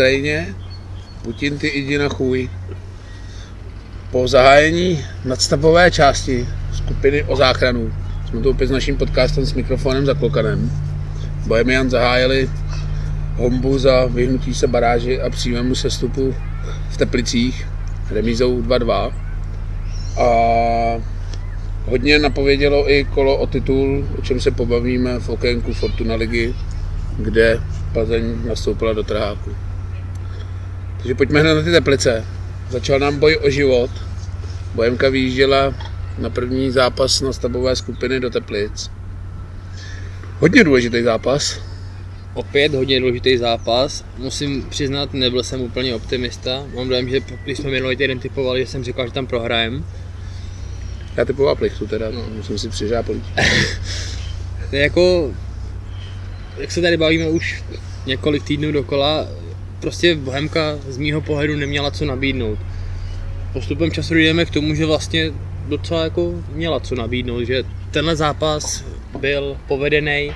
Ukrajině, Putin ty jdi na chůj. Po zahájení nadstavové části skupiny o záchranu jsme tu opět s naším podcastem s mikrofonem za klokanem. Bohemian zahájili hombu za vyhnutí se baráži a přímému sestupu v Teplicích remízou 2-2. A hodně napovědělo i kolo o titul, o čem se pobavíme v okénku Fortuna ligy, kde Plzeň nastoupila do trháku. Takže pojďme hned na ty Teplice. Začal nám boj o život. Bojemka vyjížděla na první zápas na stavové skupiny do Teplic. Hodně důležitý zápas. Opět hodně důležitý zápas. Musím přiznat, nebyl jsem úplně optimista. Mám dojem, že když jsme minulý týden typovali, že jsem říkal, že tam prohrajem. Já typoval plichtu teda, no. musím si je jako, jak se tady bavíme už několik týdnů dokola, prostě Bohemka z mýho pohledu neměla co nabídnout. Postupem času jdeme k tomu, že vlastně docela jako měla co nabídnout, že tenhle zápas byl povedený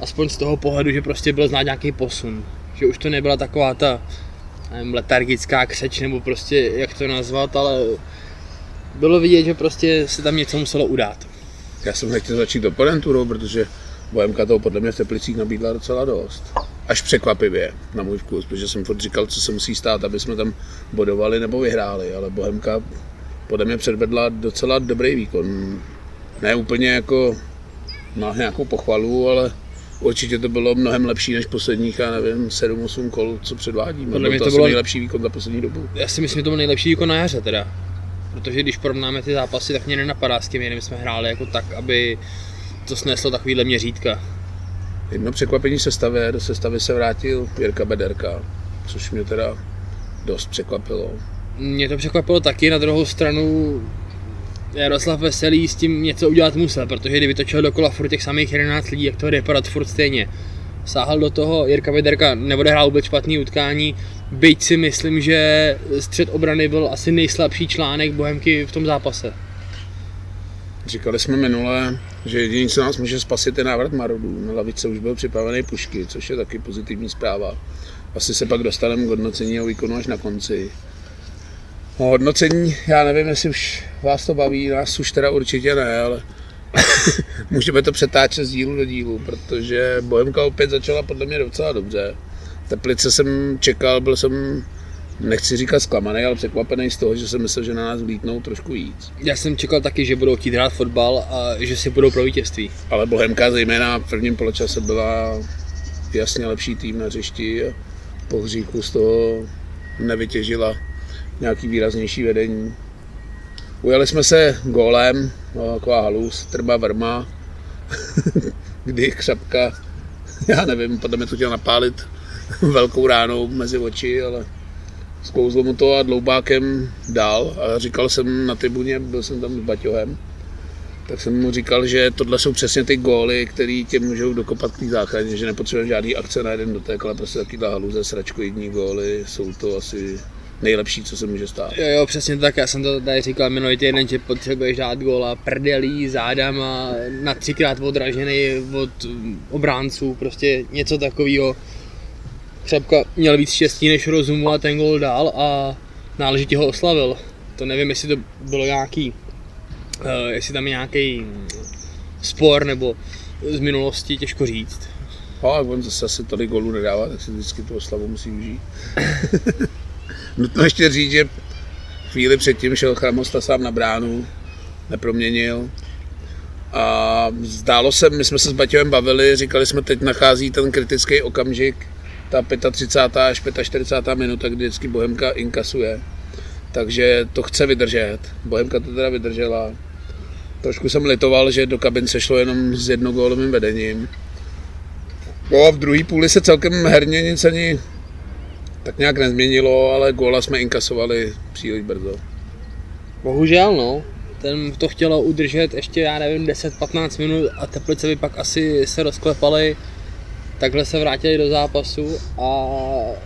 aspoň z toho pohledu, že prostě byl znát nějaký posun. Že už to nebyla taková ta nevím, letargická křeč, nebo prostě jak to nazvat, ale bylo vidět, že prostě se tam něco muselo udát. Já jsem nechtěl začít oponenturou, protože Bohemka toho podle mě v Teplicích nabídla docela dost. Až překvapivě na můj vkus, protože jsem furt říkal, co se musí stát, aby jsme tam bodovali nebo vyhráli, ale Bohemka podle mě předvedla docela dobrý výkon. Ne úplně jako na nějakou pochvalu, ale určitě to bylo mnohem lepší než posledních, já nevím, 7-8 kol, co předvádíme. Podle mě to, to bylo nejlepší výkon za poslední dobu. Já si myslím, že to byl nejlepší výkon na jaře teda. Protože když porovnáme ty zápasy, tak mě nenapadá s tím, jsme hráli jako tak, aby to sneslo takovýhle měřítka. Jedno překvapení sestavy, do sestavy se vrátil Jirka Bederka, což mě teda dost překvapilo. Mě to překvapilo taky, na druhou stranu Jaroslav Veselý s tím něco udělat musel, protože kdyby točil dokola furt těch samých 11 lidí, jak to jde vypadat furt stejně. Sáhal do toho, Jirka Bederka neodehrál vůbec špatný utkání, byť si myslím, že střed obrany byl asi nejslabší článek Bohemky v tom zápase. Říkali jsme minule, že jediný, co nás může spasit, je návrat Marodů. Na lavice už byl připravený Pušky, což je taky pozitivní zpráva. Asi se pak dostaneme k hodnocení a výkonu až na konci. No, hodnocení, já nevím, jestli už vás to baví, nás už teda určitě ne, ale můžeme to přetáčet z dílu do dílu, protože Bohemka opět začala podle mě docela dobře. Teplice jsem čekal, byl jsem nechci říkat zklamaný, ale překvapený z toho, že jsem myslel, že na nás vlítnou trošku víc. Já jsem čekal taky, že budou chtít hrát fotbal a že si budou pro vítězství. Ale Bohemka zejména v prvním poločase byla jasně lepší tým na hřišti a po hříchu z toho nevytěžila nějaký výraznější vedení. Ujeli jsme se gólem, no, taková halus, trba vrma, kdy křapka, já nevím, podle mě to chtěl napálit velkou ránou mezi oči, ale Sklouzlo mu to a dloubákem dál. A říkal jsem na tribuně, byl jsem tam s Baťohem, tak jsem mu říkal, že tohle jsou přesně ty góly, které tě můžou dokopat k té záchraně, že nepotřebujeme žádný akce na jeden dotek, ale prostě takovýhle haluze, sračkoidní góly, jsou to asi nejlepší, co se může stát. Jo, jo, přesně tak, já jsem to tady říkal minulý týden, že potřebuješ dát góla prdelí, zádama, na třikrát odražený od obránců, prostě něco takového Třepka měl víc štěstí než rozumu a ten gol dal a náležitě ho oslavil. To nevím, jestli to bylo nějaký, uh, jestli tam je nějaký spor nebo z minulosti, těžko říct. No, a on zase asi tady golů nedává, tak si vždycky tu oslavu musí užít. Nutno ještě říct, že chvíli předtím šel Chramosta sám na bránu, neproměnil. A zdálo se, my jsme se s Baťovem bavili, říkali jsme, teď nachází ten kritický okamžik, ta 35. až 45. minuta, kdy vždycky Bohemka inkasuje. Takže to chce vydržet. Bohemka to teda vydržela. Trošku jsem litoval, že do kabin se šlo jenom s jednogólovým vedením. No a v druhé půli se celkem herně nic ani tak nějak nezměnilo, ale góla jsme inkasovali příliš brzo. Bohužel, no. Ten to chtělo udržet ještě, já nevím, 10-15 minut a Teplice by pak asi se rozklepali takhle se vrátili do zápasu a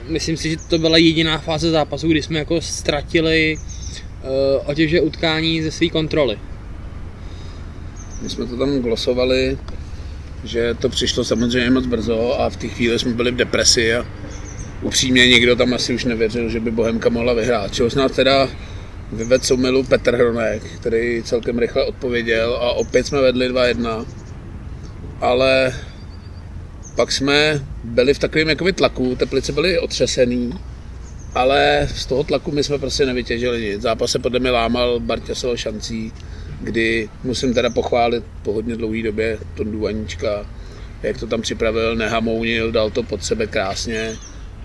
myslím si, že to byla jediná fáze zápasu, kdy jsme jako ztratili uh, otěže utkání ze své kontroly. My jsme to tam glosovali, že to přišlo samozřejmě moc brzo a v té chvíli jsme byli v depresi a upřímně nikdo tam asi už nevěřil, že by Bohemka mohla vyhrát. Čeho snad teda vyvedl soumilu Petr Hronek, který celkem rychle odpověděl a opět jsme vedli 2-1. Ale pak jsme byli v takovém jakoby tlaku, teplice byly otřesený, ale z toho tlaku my jsme prostě nevytěžili nic. Zápas se podle mě lámal Barťasova šancí, kdy musím teda pochválit po hodně dlouhé době Tondu Vaníčka, jak to tam připravil, nehamounil, dal to pod sebe krásně.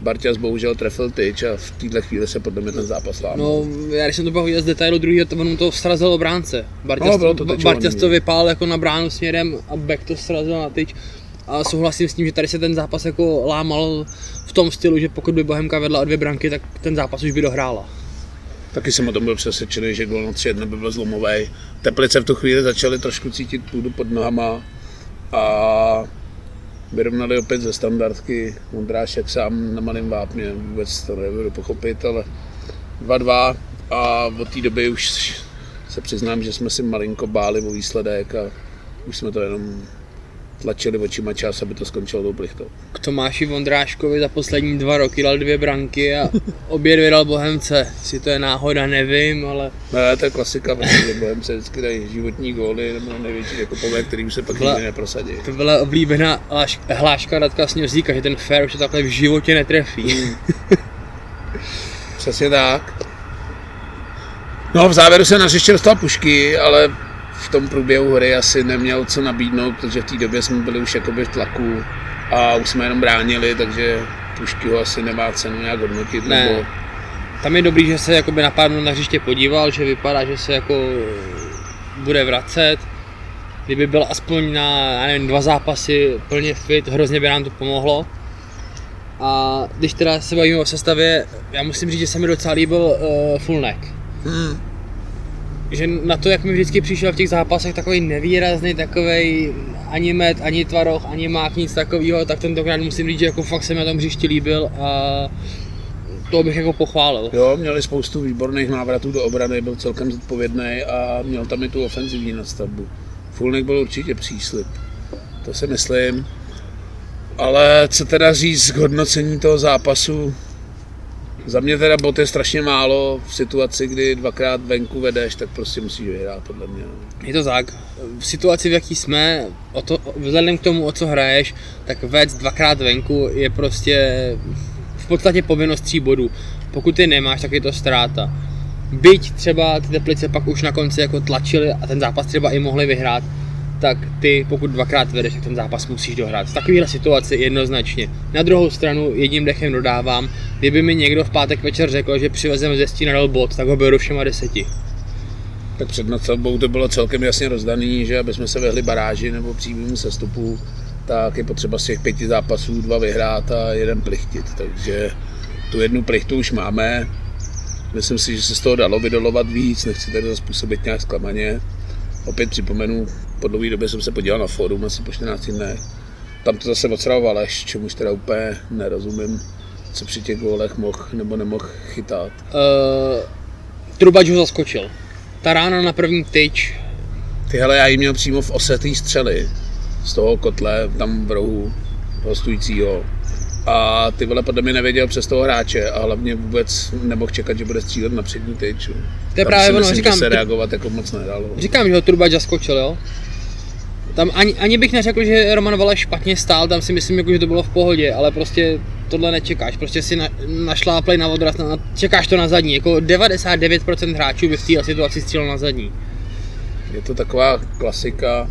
Barťas bohužel trefil tyč a v této chvíli se podle mě ten zápas lámal. No, já když jsem to viděl z detailu druhého, to on to srazil obránce. Barťas, No, to to, Barťas to no. vypál jako na bránu směrem a Beck to srazil na tyč. A souhlasím s tím, že tady se ten zápas jako lámal v tom stylu, že pokud by Bohemka vedla o dvě branky, tak ten zápas už by dohrála. Taky jsem o tom byl přesvědčený, že gol na 3 by byl zlomový. Teplice v tu chvíli začaly trošku cítit půdu pod nohama a vyrovnali opět ze standardky. Ondrášek sám na malém vápně, vůbec to nebudu pochopit, ale 2-2 a od té doby už se přiznám, že jsme si malinko báli o výsledek a už jsme to jenom tlačili očima čas, aby to skončilo tou plichtou. K Tomáši Vondráškovi za poslední dva roky dal dvě branky a obě dvě dal Bohemce. Jestli to je náhoda, nevím, ale Ne, to je klasika, protože bohem se vždycky dají životní góly nebo největší jako pové, který se pak Byla- nikdy neprosadí. to byla oblíbená hláš- hláška Radka Sněžíka, že ten fair už to takhle v životě netrefí. Přesně tak. No v závěru se na hřiště dostal pušky, ale v tom průběhu hry asi neměl co nabídnout, protože v té době jsme byli už jakoby v tlaku a už jsme jenom bránili, takže pušky ho asi nemá cenu nějak hodnotit. Ne. Nebo, Tam je dobrý, že se jakoby na pár minut na hřiště podíval, že vypadá, že se jako bude vracet. Kdyby byl aspoň na já nevím, dva zápasy plně fit, hrozně by nám to pomohlo. A když teda se bavíme o sestavě, já musím říct, že se mi docela líbil uh, full neck. hmm, Že na to, jak mi vždycky přišel v těch zápasech takový nevýrazný, takový ani met, ani tvaroh, ani mák, nic takového, tak tentokrát musím říct, že jako fakt se mi na tom hřišti líbil a to bych jako pochválil. jo, měli spoustu výborných návratů do obrany, byl celkem zodpovědný a měl tam i tu ofenzivní nadstavbu. Fulnik byl určitě příslip, to si myslím. Ale co teda říct k hodnocení toho zápasu? Za mě teda bot je strašně málo v situaci, kdy dvakrát venku vedeš, tak prostě musíš vyhrát, podle mě. no. Je to tak. V situaci, v jaký jsme, o to, vzhledem k tomu, o co hraješ, tak vec dvakrát venku je prostě v podstatě povinnost tří bodů. Pokud je nemáš, tak je to ztráta. Byť třeba ty teplice pak už na konci jako tlačili a ten zápas třeba i mohli vyhrát, tak ty pokud dvakrát vedeš, tak ten zápas musíš dohrát. V takovéhle situaci jednoznačně. Na druhou stranu jedním dechem dodávám, kdyby mi někdo v pátek večer řekl, že přivezem ze stína bod, tak ho beru všema deseti. Tak před nadstavbou to bylo celkem jasně rozdaný, že aby jsme se vyhli baráži nebo přímému sestupu, tak je potřeba z těch pěti zápasů dva vyhrát a jeden plichtit. Takže tu jednu plichtu už máme. Myslím si, že se z toho dalo vydolovat víc, nechci tady způsobit nějak zklamaně. Opět připomenu, po dlouhé době jsem se podíval na fórum, asi po 14 dnech. Tam to zase odsral Valeš, čemuž teda úplně nerozumím, co při těch gólech mohl nebo nemohl chytat. Uh, Trubač ho zaskočil. Ta rána na první tyč, Ty hele, já jí měl přímo v ose té střely z toho kotle, tam v rohu hostujícího. A ty vole podle mě nevěděl přes toho hráče a hlavně vůbec nemohl čekat, že bude střílet na přední tyč. To je právě ono, myslím, říkám, že se reagovat jako moc nedalo. říkám, že ho Trubač zaskočil, jo. Tam ani, ani bych neřekl, že Roman Valeš špatně stál, tam si myslím, jako, že to bylo v pohodě, ale prostě tohle nečekáš, prostě si na, našláplej na odraz, na, čekáš to na zadní, jako 99% hráčů by v této situaci střílel na zadní. Je to taková klasika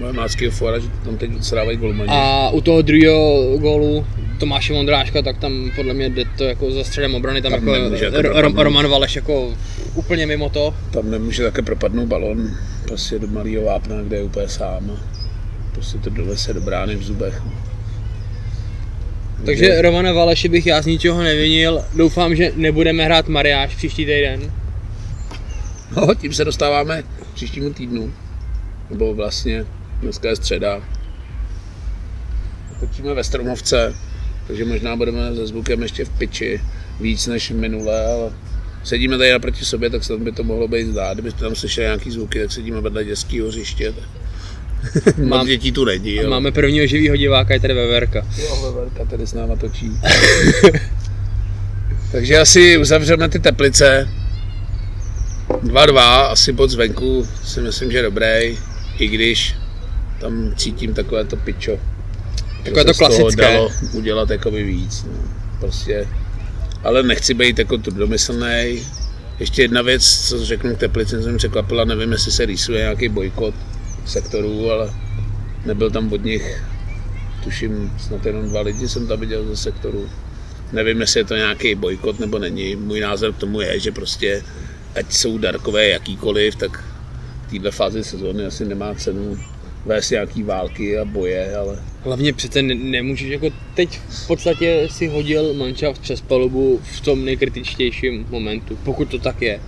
moje máckého fora, že tam teď odsrávají golmani. A u toho druhého gólu Tomáše Vondráška, tak tam podle mě jde to jako za středem obrany, tam, Tam jako nemůže jako Ro- Ro- propadnout. Roman Valeš jako úplně mimo to. Tam nemůže také propadnout balon prostě do malého vápna, kde je úplně sám. Prostě to dolese do brány v zubech. Takže Romana Valeši bych já z ničeho nevinil. Doufám, že nebudeme hrát mariáš příští týden. No, tím se dostáváme k příštímu týdnu. Nebo vlastně dneska je středa. Točíme ve Stromovce, takže možná budeme se zvukem ještě v piči víc než minule, ale sedíme tady naproti sobě, tak snad by to mohlo být zdát. Kdybyste tam slyšeli nějaký zvuky, tak sedíme vedle dětského hřiště. Mám... Dětí tu není. Máme prvního živýho diváka, je tady Veverka. Jo, Veverka tady s náma točí. Takže asi uzavřeme ty teplice. 2-2, asi bod zvenku si myslím, že je dobrý, i když tam cítím takové to pičo. Takové to klasické. dalo udělat jakoby víc. No. Prostě. Ale nechci být jako trudomyslný. Ještě jedna věc, co řeknu k Teplicím, jsem překvapila, nevím, jestli se rýsuje nějaký bojkot sektorů, ale nebyl tam od nich, tuším, snad jenom dva lidi jsem tam viděl ze sektoru. Nevím, jestli je to nějaký bojkot nebo není. Můj názor k tomu je, že prostě, ať jsou darkové jakýkoliv, tak v této fázi sezóny asi nemá cenu vést nějaký války a boje, ale Hlavně přece ne- nemůžeš, jako teď v podstatě si hodil manšaft přes palubu v tom nejkritičtějším momentu, pokud to tak je.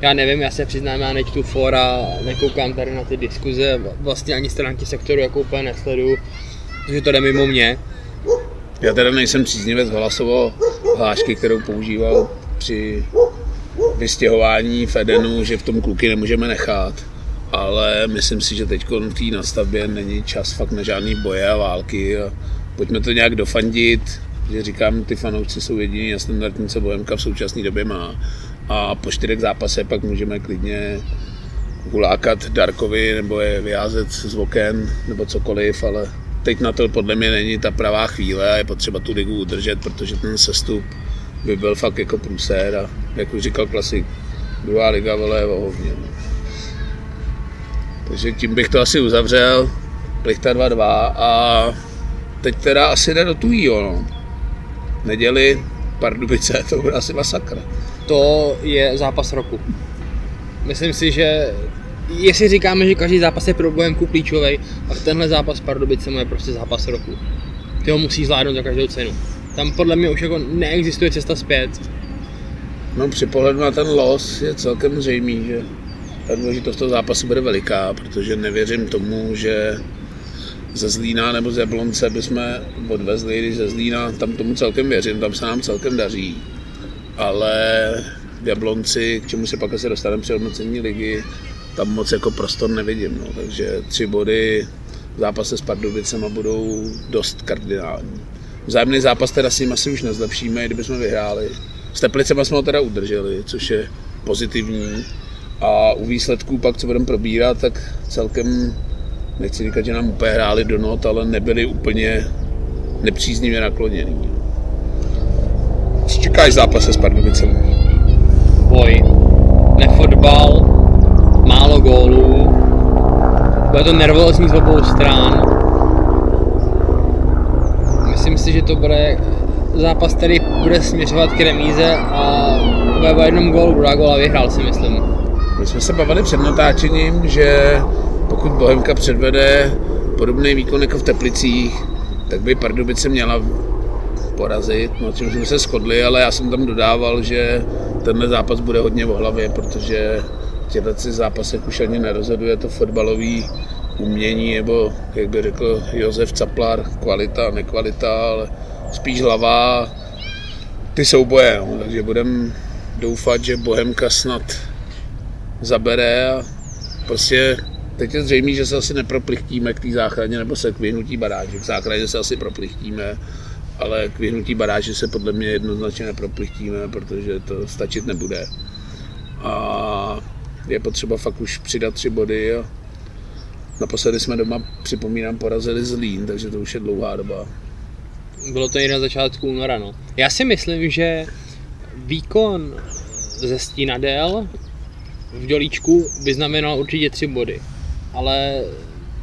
Já nevím, já se přiznám, já nečtu fora, nekoukám tady na ty diskuze, vlastně ani stránky sektoru jako úplně nesleduju, protože to jde mimo mě. Já teda nejsem příznivec hlasovo hlášky, kterou používal při vystěhování v Edenu, že v tom kluky nemůžeme nechat. Ale myslím si, že teď v té nastavbě není čas fakt na žádný boje a války. A pojďme to nějak dofandit, že říkám, ty fanoušci jsou jediní a standardní, co Bohemka v současné době má. A po čtyřech zápasech pak můžeme klidně ulákat Darkovi nebo je vyházet z oken nebo cokoliv, ale teď na to podle mě není ta pravá chvíle a je potřeba tu ligu udržet, protože ten sestup by byl fakt jako průsér a jak už říkal klasik, druhá liga vole je o hovně. no. Takže tím bych to asi uzavřel, Plichta 2-2 a teď teda asi jde do tujího, no. Neděli, Pardubice, to bude asi masakra. To je zápas roku. Myslím si, že jestli říkáme, že každý zápas je pro Bohemku klíčový, tak tenhle zápas s Pardubicem je prostě zápas roku. Ty ho musí zvládnout za každou cenu. Tam podle mě už jako neexistuje cesta zpět. No při pohledu na ten los je celkem zřejmý, že ta důležitost toho zápasu bude veliká, protože nevěřím tomu, že ze Zlína nebo z Jablonce bychom odvezli, když ze Zlína, tam tomu celkem věřím, tam se nám celkem daří. Ale Jablonci, k čemu se pak asi dostaneme při hodnocení ligy, tam moc jako prostor nevidím, no. takže tři body v zápase s Pardubicema budou dost kardinální. Vzájemný zápas teda s ním asi už nezlepšíme, kdybychom vyhráli. S Teplicema jsme ho teda udrželi, což je pozitivní. A u výsledků pak, co budeme probírat, tak celkem, nechci říkat, že nám úplně hráli do not, ale nebyli úplně nepříznivě naklonění. Co čekáš v zápase s Pardubicem? Boj, nefotbal, málo gólů, bude to nervózní z obou stran. Myslím si, že to bude zápas, který bude směřovat k remíze a bude o jednom gólu, góla vyhrál si myslím. My jsme se bavili před natáčením, že pokud Bohemka předvede podobný výkon jako v Teplicích, tak by Pardubice měla porazit, no čím jsme se shodli, ale já jsem tam dodával, že tenhle zápas bude hodně o hlavě, protože v těchto zápasech už ani nerozhoduje to fotbalový umění, nebo jak by řekl Josef Caplar, kvalita, nekvalita, ale spíš hlava, ty souboje, no, takže budeme doufat, že Bohemka snad zabere a prostě teď je zřejmé, že se asi neproplichtíme k té záchraně nebo se k vyhnutí baráže. K záchraně se asi proplichtíme, ale k vyhnutí baráže se podle mě jednoznačně neproplichtíme, protože to stačit nebude. A je potřeba fakt už přidat tři body a naposledy jsme doma, připomínám, porazili Zlín, takže to už je dlouhá doba. Bylo to i na začátku února, no. Já si myslím, že výkon ze Stínadel v Dělíčku by znamenal určitě tři body. Ale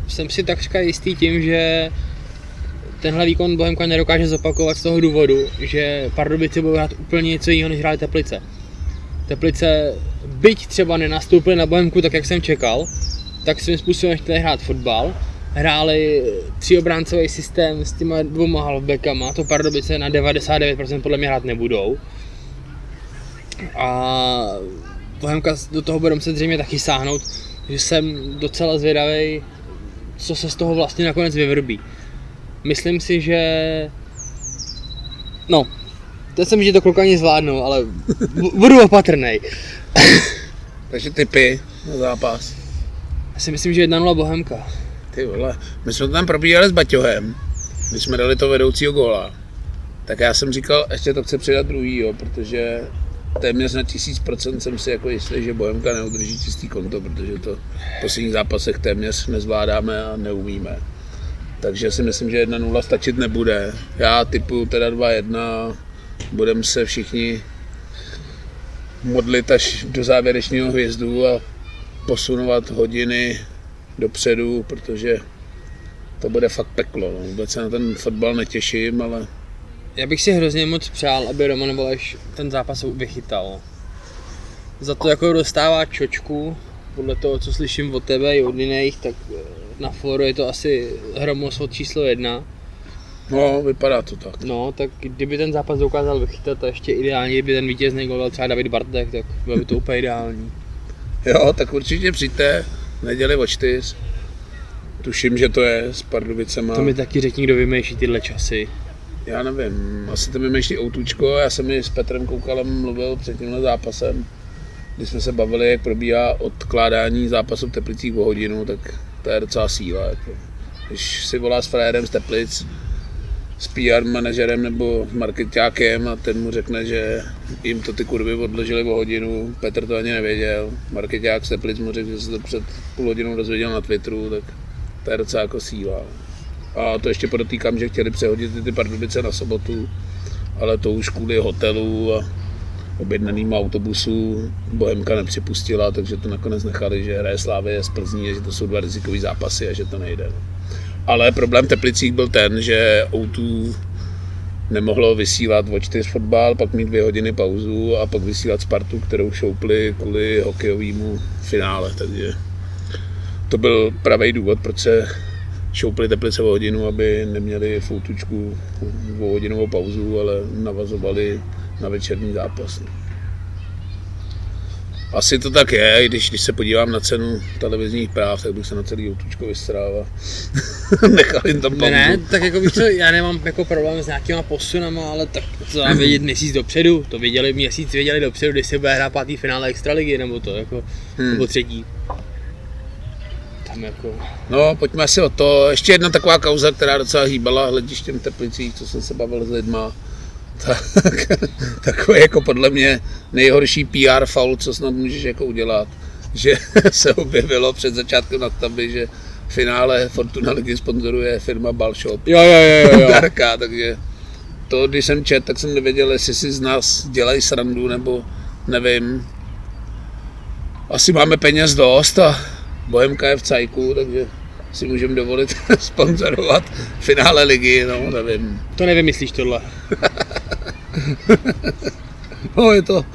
jsem si takřka jistý tím, že tenhle výkon Bohemka nedokáže zopakovat z toho důvodu, že Pardubice budou hrát úplně něco jiného, než hráli Teplice. Teplice, byť třeba nenastoupili na Bohemku tak, jak jsem čekal, tak svým způsobem chtěli hrát fotbal, hráli tříobráncový systém s těma dvouma halfbackama, to Pardubice na 99% podle mě hrát nebudou. A Bohemka do toho bude muset zřejmě taky sáhnout, že jsem docela zvědavý, co se z toho vlastně nakonec vyvrbí. Myslím si, že... No, to jsem, že to klukani zvládnou, ale bu- budu opatrný. Takže typy na zápas. Já si myslím, že 1-0 Bohemka. ty vole, my jsme to tam probíhali s Baťohem, když jsme dali to vedoucího góla. Tak já jsem říkal, ještě to chce přidat druhý, jo, protože téměř na tisíc procent jsem si jako jistý, že Bohemka neudrží čistý konto, protože to v posledních zápasech téměř nezvládáme a neumíme. Takže si myslím, že 1-0 stačit nebude. Já typu teda 2-1, budeme se všichni modlit až do závěrečného hvězdu a posunovat hodiny dopředu, protože to bude fakt peklo. No. Vůbec se na ten fotbal netěším, ale Já bych si hrozně moc přál, aby Roman Voleš ten zápas vychytal. Za to jako dostává čočku, podle toho, co slyším od tebe i od jiných, tak eh, na fóru je to asi hromosvod číslo jedna. no, vypadá to tak. No, tak kdyby ten zápas dokázal vychytat a ještě ideálně, kdyby ten vítězný gol dal třeba David Bartek, tak bylo by to úplně ideální. Jo, tak určitě přijďte, neděli o čtyř. Tuším, že to je s Pardubicema. To mi taky řekni, kdo vymýšlí tyhle časy. Já nevím, asi to mi myšlí Outučko, já jsem mi s Petrem Koukalem mluvil před tímhle zápasem, kdy jsme se bavili, jak probíhá odkládání zápasu v Teplicích o hodinu, tak to je docela síla. Jako. Když si volá s frérem z Teplic, s PR manažerem nebo s marketákem a ten mu řekne, že jim to ty kurvy odložili o hodinu, Petr to ani nevěděl, marketák z Teplic mu řekl, že se to před půl hodinou dozvěděl na Twitteru, tak to je docela jako síla. A to ještě podotýkám, že chtěli přehodit ty, Pardubice na sobotu, ale to už kvůli hotelu a objednaným autobusu Bohemka nepřipustila, takže to nakonec nechali, že hraje Slávě z Plzní že to jsou dva rizikové zápasy a že to nejde. Ale problém Teplicích byl ten, že O2 nemohlo vysílat o čtyř fotbal, pak mít dvě hodiny pauzu a pak vysílat Spartu, kterou šoupli kvůli hokejovému finále, takže to byl pravý důvod, proč se šoupli Teplice o hodinu, aby neměli foutučku o hodinovou pauzu, ale navazovali na večerní zápas. Asi to tak je, i když, když se podívám na cenu televizních práv, tak bych se na celý outučko vystrával. Nechal jim tam pauzu. Ne, tak jako víš co, já nemám jako problém s nějakýma posunama, ale tak to dám vědět měsíc dopředu, to věděli měsíc, věděli dopředu, když se bude hrát pátý finále Extraligy, nebo to jako, Hmm. nebo třetí. Tam jako, No, pojďme asi o to. Ještě jedna taková kauza, která docela hýbala hledištěm Teplicích, co jsem se bavil s lidma. Tak, takový jako podle mě nejhorší PR faul, co snad můžeš jako udělat. Že se objevilo před začátkem nadstavby, že v finále Fortuna ligy sponzoruje firma Balshop. jo, jo, jo, jo. Darka, takže to, když jsem čet, tak jsem nevěděl, jestli si z nás dělají srandu, nebo nevím. Asi máme peněz dost a Bohemka je v cajku, takže si můžeme dovolit sponzorovat finále ligy, no nevím. to nevymyslíš tohle. No je to,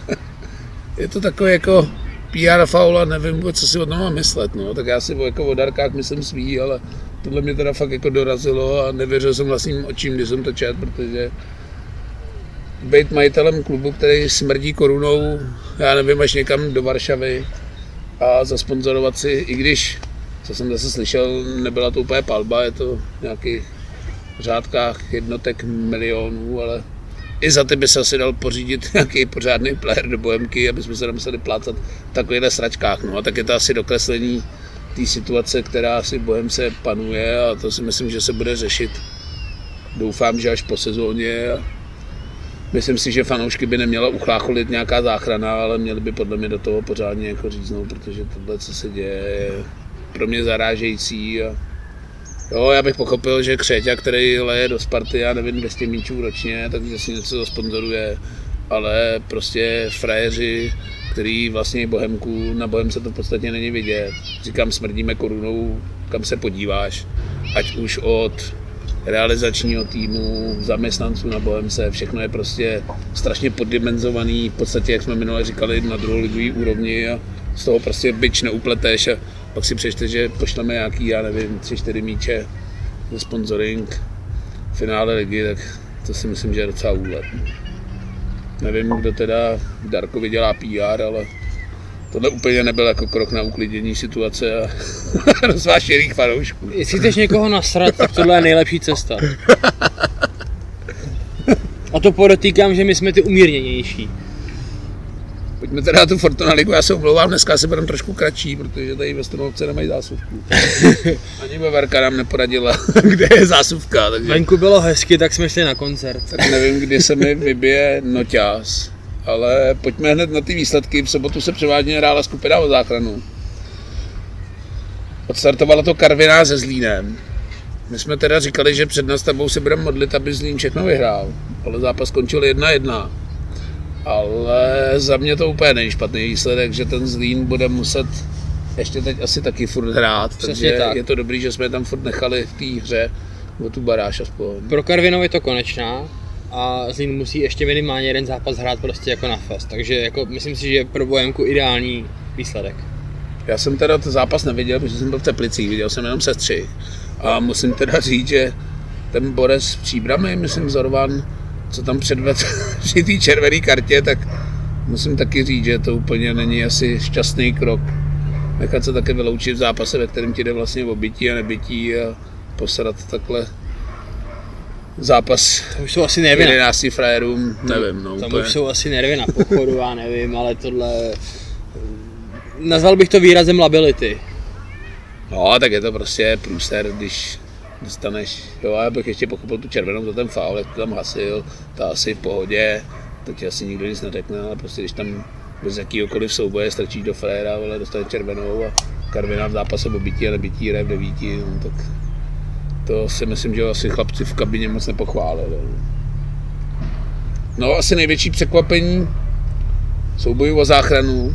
je to takový jako PR faul a nevím vůbec, co si o tom mám myslet, no. Tak já si o, jako o Darkách myslím svý, ale tohle mě teda fakt jako dorazilo a nevěřil jsem vlastním očím, když jsem to čet, protože být majitelem klubu, který smrdí korunou, já nevím, až někam do Varšavy a zasponzorovat si, i když, co jsem zase slyšel, nebyla to úplně palba, je to v nějakých řádkách jednotek milionů, ale i za ty by se asi dal pořídit nějaký pořádný player do Bohemky, aby jsme se nemuseli plácat v takovýchhle sračkách. No a tak je to asi dokreslení té situace, která asi v Bohemce panuje a to si myslím, že se bude řešit. Doufám, že až po sezóně. Myslím si, že fanoušky by neměla uchlácholit nějaká záchrana, ale měli by podle mě do toho pořádně jako říznout, protože tohle, co se děje, je pro mě zarážející. A Jo, já bych pochopil, že Křeťa, který leje do Sparty, já nevím, 200 míčů ročně, takže si něco zasponzoruje, ale prostě frajeři, který vlastně Bohemku, na Bohemce to v podstatě není vidět. Říkám, smrdíme korunou, kam se podíváš, ať už od realizačního týmu, zaměstnanců na Bohemce, všechno je prostě strašně poddimenzovaný, v podstatě, jak jsme minule říkali, na druholigový úrovni a z toho prostě byč neupleteš a pak si přečte, že pošleme nějaký, já nevím, tři, čtyři míče za sponsoring finále ligy, tak to si myslím, že je docela úlet. Nevím, kdo teda Darkovi dělá PR, ale tohle úplně nebyl jako krok na uklidění situace a rozvášených fanoušků. Jestli chceš někoho nasrat, tak tohle je nejlepší cesta. A to podotýkám, že my jsme ty umírněnější. Pojďme teda tu Fortuna ligu, já se omlouvám, dneska se budeme trošku kratší, protože tady ve Stromovce nemají zásuvku. Ani Bavarka nám neporadila, kde je zásuvka. Takže... Venku bylo hezky, tak jsme šli na koncert. Tak nevím, kdy se mi vybije noťás, ale pojďme hned na ty výsledky. V sobotu se převážně hrála skupina o záchranu. Odstartovalo to Karviná se Zlínem. My jsme teda říkali, že před nastavbou se budeme modlit, aby Zlín všechno vyhrál, ale zápas skončil 1-1. Ale za mě to úplně nejšpatný výsledek, že ten Zlín bude muset ještě teď asi taky furt hrát, Přesně takže tak. je to dobrý, že jsme je tam furt nechali v té hře o tu baráž aspoň. Pro Karvinou je to konečná a Zlín musí ještě minimálně jeden zápas hrát prostě jako na fest. Takže jako myslím si, že je pro Bohemku ideální výsledek. Já jsem teda ten zápas neviděl, protože jsem byl v Teplicích, viděl jsem jenom sestři. A musím teda říct, že ten Borec s příbramy, myslím Zorvan, co tam předvedl při té červené kartě, tak musím taky říct, že to úplně není asi šťastný krok. Nechat se také vyloučit v zápase, ve kterém ti jde vlastně o bytí a nebytí a posrat takhle zápas To už jsou asi nervy na, 11 frajerům, nevím. No, tam úplně. už jsou asi nervy na pochodu, já nevím, ale tohle... Nazval bych to výrazem lability. No, tak je to prostě průser, když dostaneš, jo, já bych ještě pochopil tu červenou za ten faul, jak to tam hasil, to asi v pohodě, to ti asi nikdo nic neřekne, ale prostě když tam bez jakýhokoliv souboje strčíš do fréra, ale dostane červenou a Karvina v zápase o bytí a nebytí hraje v devíti, no, tak to si myslím, že asi chlapci v kabině moc nepochválili. No, asi největší překvapení soubojů o záchranu,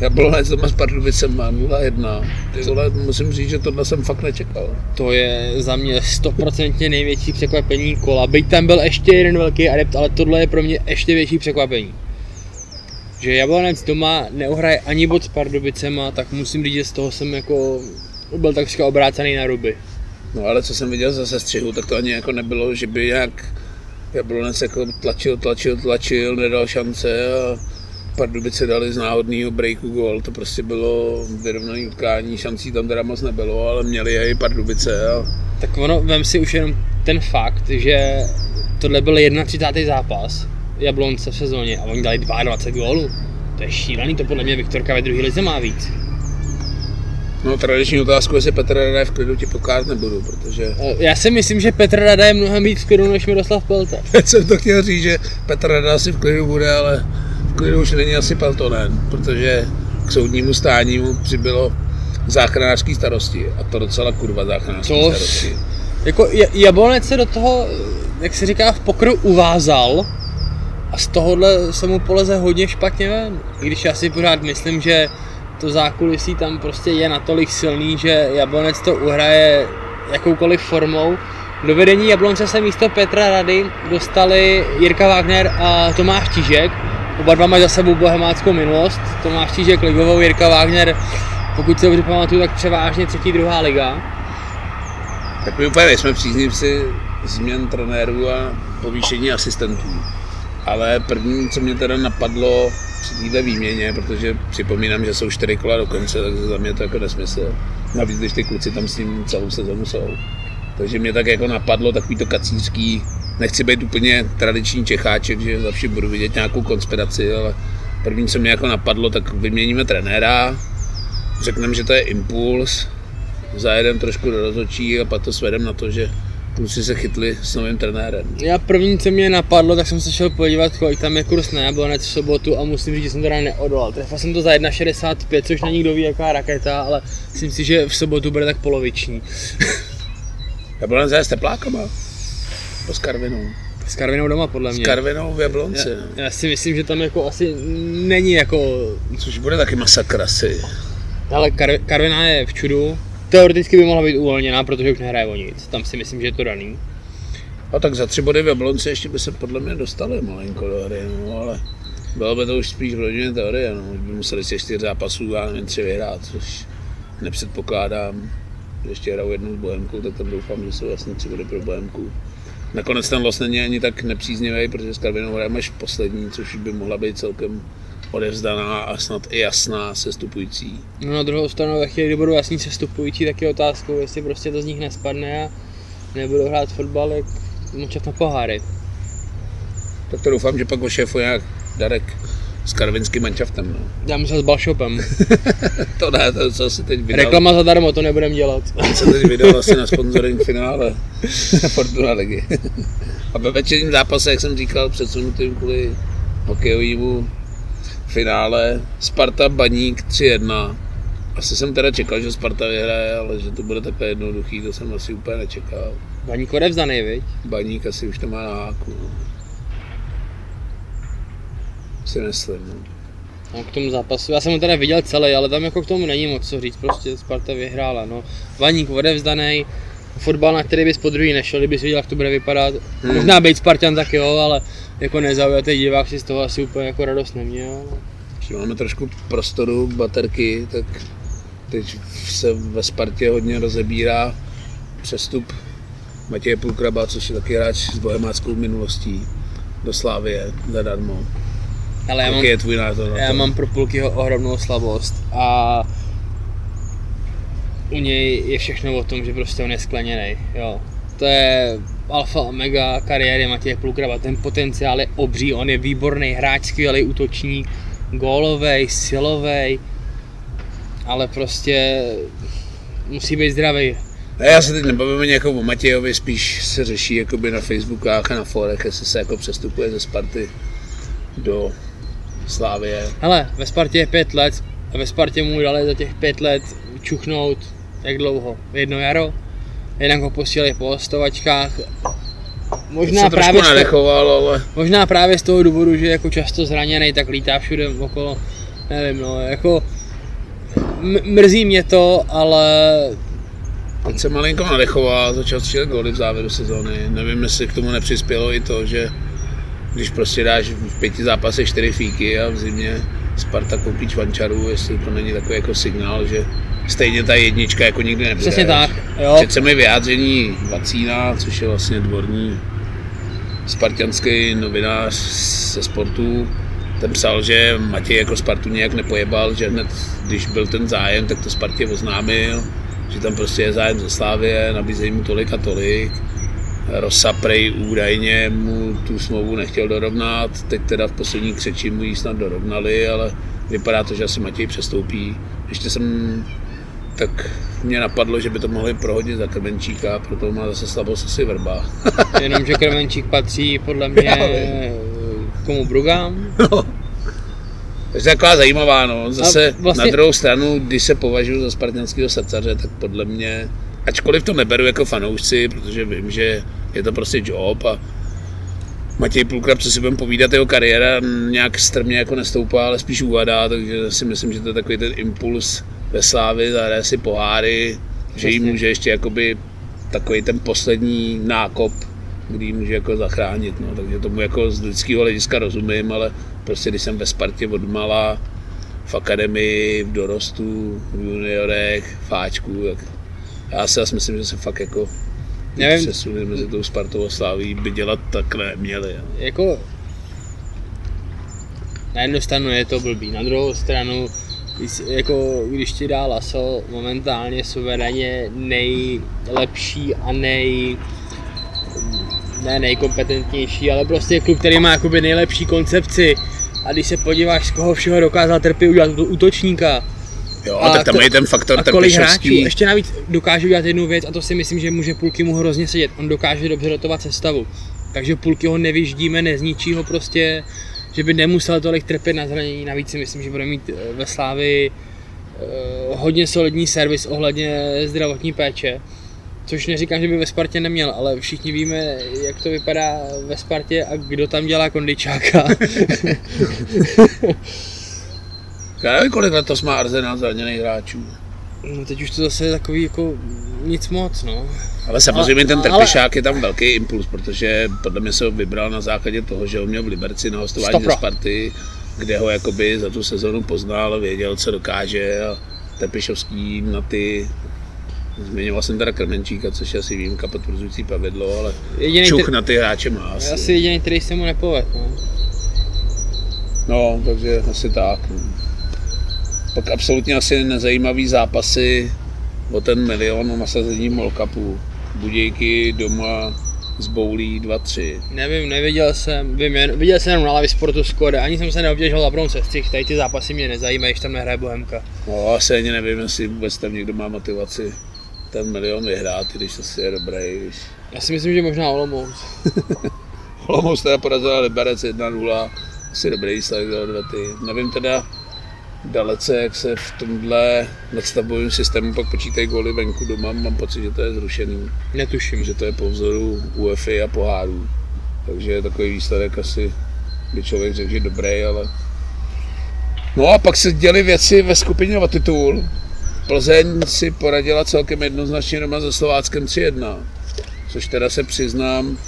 Jablonec doma s Pardubicema 0-1. Ty vole, musím říct, že tohle jsem fakt nečekal. To je za mě stoprocentně největší překvapení kola. Byť tam byl ještě jeden velký adept, ale tohle je pro mě ještě větší překvapení. Že Jablonec doma neuhraje ani bod s Pardubicema, tak musím říct, že z toho jsem jako byl takřka obrácený na ruby. No ale co jsem viděl za sestřihu, tak to ani jako nebylo, že by nějak Jablonec jako tlačil, tlačil, tlačil, nedal šance a Pardubice dali z náhodného breaku gol. To prostě bylo vyrovnané utkání, šancí tam teda moc nebylo, ale měli je i Pardubice. A Tak ono, vem si už jenom ten fakt, že tohle byl 31. zápas Jablonce v sezóně a oni dali 22 gólů. To je šílený, to podle mě Viktorka ve druhé lize má víc. No tradiční otázku, jestli Petr Rada v klidu ti pokázat nebudu, protože Eh, Já si myslím, že Petr Rada je mnohem víc v klidu než Miroslav Pelte. Teď jsem to chtěl říct, že Petr Rada asi v klidu bude, ale v klidu už není asi Peltonen, protože k soudnímu stání mu přibylo záchranářský starosti a to docela kurva záchranářský To- starosti. Jako Ja- Jablonec se do toho, jak se říká, v pokru uvázal a z tohohle se mu poleze hodně špatně ven. I když já si pořád myslím, že to zákulisí tam prostě je natolik silný, že Jablonec to uhraje jakoukoliv formou. Do vedení Jablonce se místo Petra Rady dostali Jirka Wagner a Tomáš Tížek. Oba dva mají za sebou bohemáckou minulost. Tomáš Tížek ligovou, Jirka Wagner, pokud se dobře pamatuju, tak převážně třetí, druhá liga. Tak my úplně nejsme příznivci změn trenérů a povýšení asistentů. Ale první, co mě teda napadlo při této výměně, protože připomínám, že jsou čtyři kola do konce, takže za mě to jako nesmysl. Navíc, když ty kluci tam s ním celou sezonu jsou. Takže mě tak jako napadlo takový to kacířský, nechci být úplně tradiční Čecháček, že za vším budu vidět nějakou konspiraci, ale první, co mě jako napadlo, tak vyměníme trenéra, řekneme, že to je impuls, zajedem trošku do rozhodčí a pak to svedem na to, že kluci se chytli s novým trenérem. Já první, co mě napadlo, tak jsem se šel podívat, kolik tam je kurz na Jablonec v sobotu a musím říct, že jsem teda neodolal. Trefil jsem to za 1,65, což není kdo ví jaká raketa, ale myslím si, že v sobotu bude tak poloviční. Jablonec je s teplákama. Po s Karvinou. S Karvinou doma podle S mě. Karvinou v Jablonci. já, já, si myslím, že tam jako asi není jako... Což bude taky masakr asi. Ale Kar, Karvina je v čudu. Teoreticky by mohla být uvolněná, protože už nehraje o nic. Tam si myslím, že je to daný. A tak za tři body v Jablonci ještě by se podle mě dostali malinko do hry, no, ale bylo by to už spíš v rodině teorie, no. By museli si čtyři zápasů, já nevím, tři vyhrát, což nepředpokládám. Ještě hrajou jednou s Bohemkou, tak tam doufám, že jsou jasně tři body pro Bohemku. Nakonec ten los není ani tak nepříznivý, protože s Karvinou hrajeme až poslední, což by mohla být celkem odevzdaná a snad i jasná sestupující. No na druhou stranu, ve chvíli, kdy budou jasní sestupující, tak je otázkou, jestli prostě to z nich nespadne a nebudou hrát fotbal, jak močat na poháry. Tak to doufám, že pak ošéfuje nějak Darek s karvinským manšaftem. No. Já myslel s Balšopem. to ne, to co si teď vydal. Reklama zadarmo, to nebudem dělat. To se teď vydal asi na sponsoring finále Fortuna ligy. A ve večerním zápase, jak jsem říkal, předsunutým kvůli hokejovému finále Sparta Baník 3-1. Asi jsem teda čekal, že Sparta vyhraje, ale že to bude takhle jednoduchý, to jsem asi úplně nečekal. Baník odevzdaný, viď? Baník asi už to má na háku. No. Si myslím. No. No, k tomu zápasu, já jsem ho teda viděl celý, ale tam jako k tomu není moc co říct, prostě Sparta vyhrála, no. Baník odevzdaný, fotbal, na který bys po druhý nešel, kdybys viděl, jak to bude vypadat. Hmm. Možná být Spartan tak jo, ale jako nezaujatý divák si z toho asi úplně jako radost neměl. Když máme trošku prostoru, baterky, tak teď se ve Spartě hodně rozebírá přestup Matěje Pulkraba, což je taky hráč s bohemáckou minulostí do Slávie zadarmo. Ale já Jaký mám, je tvůj názor na já to? mám pro Pulkyho ohromnou slabost a u něj je všechno o tom, že prostě on je skleněný, jo. To je alfa omega kariéry Matěje Pulkraba, ten potenciál je obří, on je výborný hráč, skvělý útočník, gólovej, silovej, ale prostě musí být zdravý. Ne, já se teď nebavím ani jako o Matějovi, spíš se řeší jakoby na Facebookách a na forech, jestli se jako přestupuje ze Sparty do Slávie. Hele, ve Spartě je pět let a ve Spartě mu dali za těch pět let čuchnout jak dlouho? Jedno jaro? Jinak ho posílali po hostovačkách. Možná se právě, z toho, ale možná právě z toho důvodu, že je jako často zraněný, tak lítá všude okolo. Nevím, no, jako mrzí mě to, ale teď se malinko nadechoval, začal střílet góly v závěru sezóny. Nevím, jestli k tomu nepřispělo i to, že když prostě dáš v pěti zápasech čtyři fíky a v zimě Sparta koupí čvančaru, jestli to není takový jako signál, že stejně ta jednička jako nikdy nebude. přesně tak, jo. Přece mi vyjádření Vacína, což je vlastně dvorní spartianský novinář ze sportu, ten psal, že Matěj jako Spartu nějak nepojebal, že hned, když byl ten zájem, tak to Spartě oznámil, že tam prostě je zájem ze Slávie, nabízejí mu tolik a tolik. Rosa Prej údajně mu tu smlouvu nechtěl dorovnat, teď teda v poslední křeči mu ji snad dorovnali, ale vypadá to, že asi Matěj přestoupí. Ještě jsem tak mě napadlo, že by to mohli prohodit za Krmenčíka, proto má zase slabost asi vrba. Jenomže Krmenčík patří podle mě komu Brugám. Takže taková zajímavá, no. Zase vlastně... na druhou stranu, když se považuji za spartanského srdcaře, tak podle mě, ačkoliv to neberu jako fanoušci, protože vím, že je to prostě job a Matěj Pulkrab, co si budeme povídat, jeho kariéra nějak strmě jako nestoupá, ale spíš uvadá, takže si myslím, že to je takový ten impuls ve Slávi, zahraje si poháry, že jí může ještě jakoby takový ten poslední nákop, kdy může jako zachránit, no. takže tomu jako z lidského hlediska rozumím, ale prostě když jsem ve Spartě od mala, v akademii, v dorostu, v juniorech, v Ačku, tak já si asi myslím, že se fakt jako Nevím. přesuny mezi tou Spartou a Sláví by dělat takhle neměli. jako na jednu stranu je to blbý, na druhou stranu jako, když ti dá Laso momentálně suverénně nejlepší a nej ne nejkompetentnější, ale prostě klub, který má jakoby nejlepší koncepci. A když se podíváš, z koho všeho dokázal Trpy udělat do útočníka. Jo, A tak tam ko- je ten faktor a kolik hráčů, ještě navíc dokáže udělat jednu věc a to si myslím, že může půlky mu hrozně sedět, on dokáže dobře dotovat sestavu, takže půlky ho nevyždíme, nezničí ho prostě, že by nemusel tolik trpět na zranění, navíc si myslím, že bude mít eh, ve Slávi eh, hodně solidní servis ohledně zdravotní péče, což neříkám, že by ve Spartě neměl, ale všichni víme, jak to vypadá ve Spartě a kdo tam dělá kondičáka. Já nevím, kolik letos má Arsenal zraněných hráčů. No teď už to zase je takový jako nic moc, no. Ale samozřejmě Ale- ten ale- Trpišák je tam velký impuls, protože podle mě se ho vybral na základě toho, že ho měl v Liberci na hostování Stopro. ze Sparty, kde ho jakoby za tu sezonu poznal, věděl, co dokáže a Trpišovský na ty Zmiňoval jsem teda Krmenčíka, což je asi výjimka potvrzující pravidlo, ale Jediný, čuch na ty hráče má asi. asi jediný, který se mu nepovedl. No. No, takže asi tak. no. Pak absolutně asi nezajímavý zápasy o ten milion o nasazení Molkapu. Budějky doma zboulí 2-3. Nevím, neviděl jsem, vím, jen, viděl jsem jenom na Lavi Sportu Skoda, ani jsem se neobtěžil Labron se střih, tady ty zápasy mě nezajímají, když tam nehraje Bohemka. No asi ani nevím, jestli vůbec tam někdo má motivaci ten milion vyhrát, když asi je dobrý. Když... Já si myslím, že možná Olomouc. Olomouc teda porazila Liberec 1-0, asi dobrý výsledek do odvety. Nevím teda dalece, jak se v tomhle nadstavbovém systému pak počítají góly venku doma, mám pocit, že to je zrušený. Netuším. Že to je po vzoru UEFA a pohárů. Takže takový výsledek asi by člověk řekl, že dobrý, ale... No a pak se děly věci ve skupině o titul. Plzeň si poradila celkem jednoznačně doma se Slováckem 3-1. Což teda se přiznám,